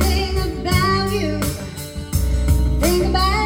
Think about you. Think about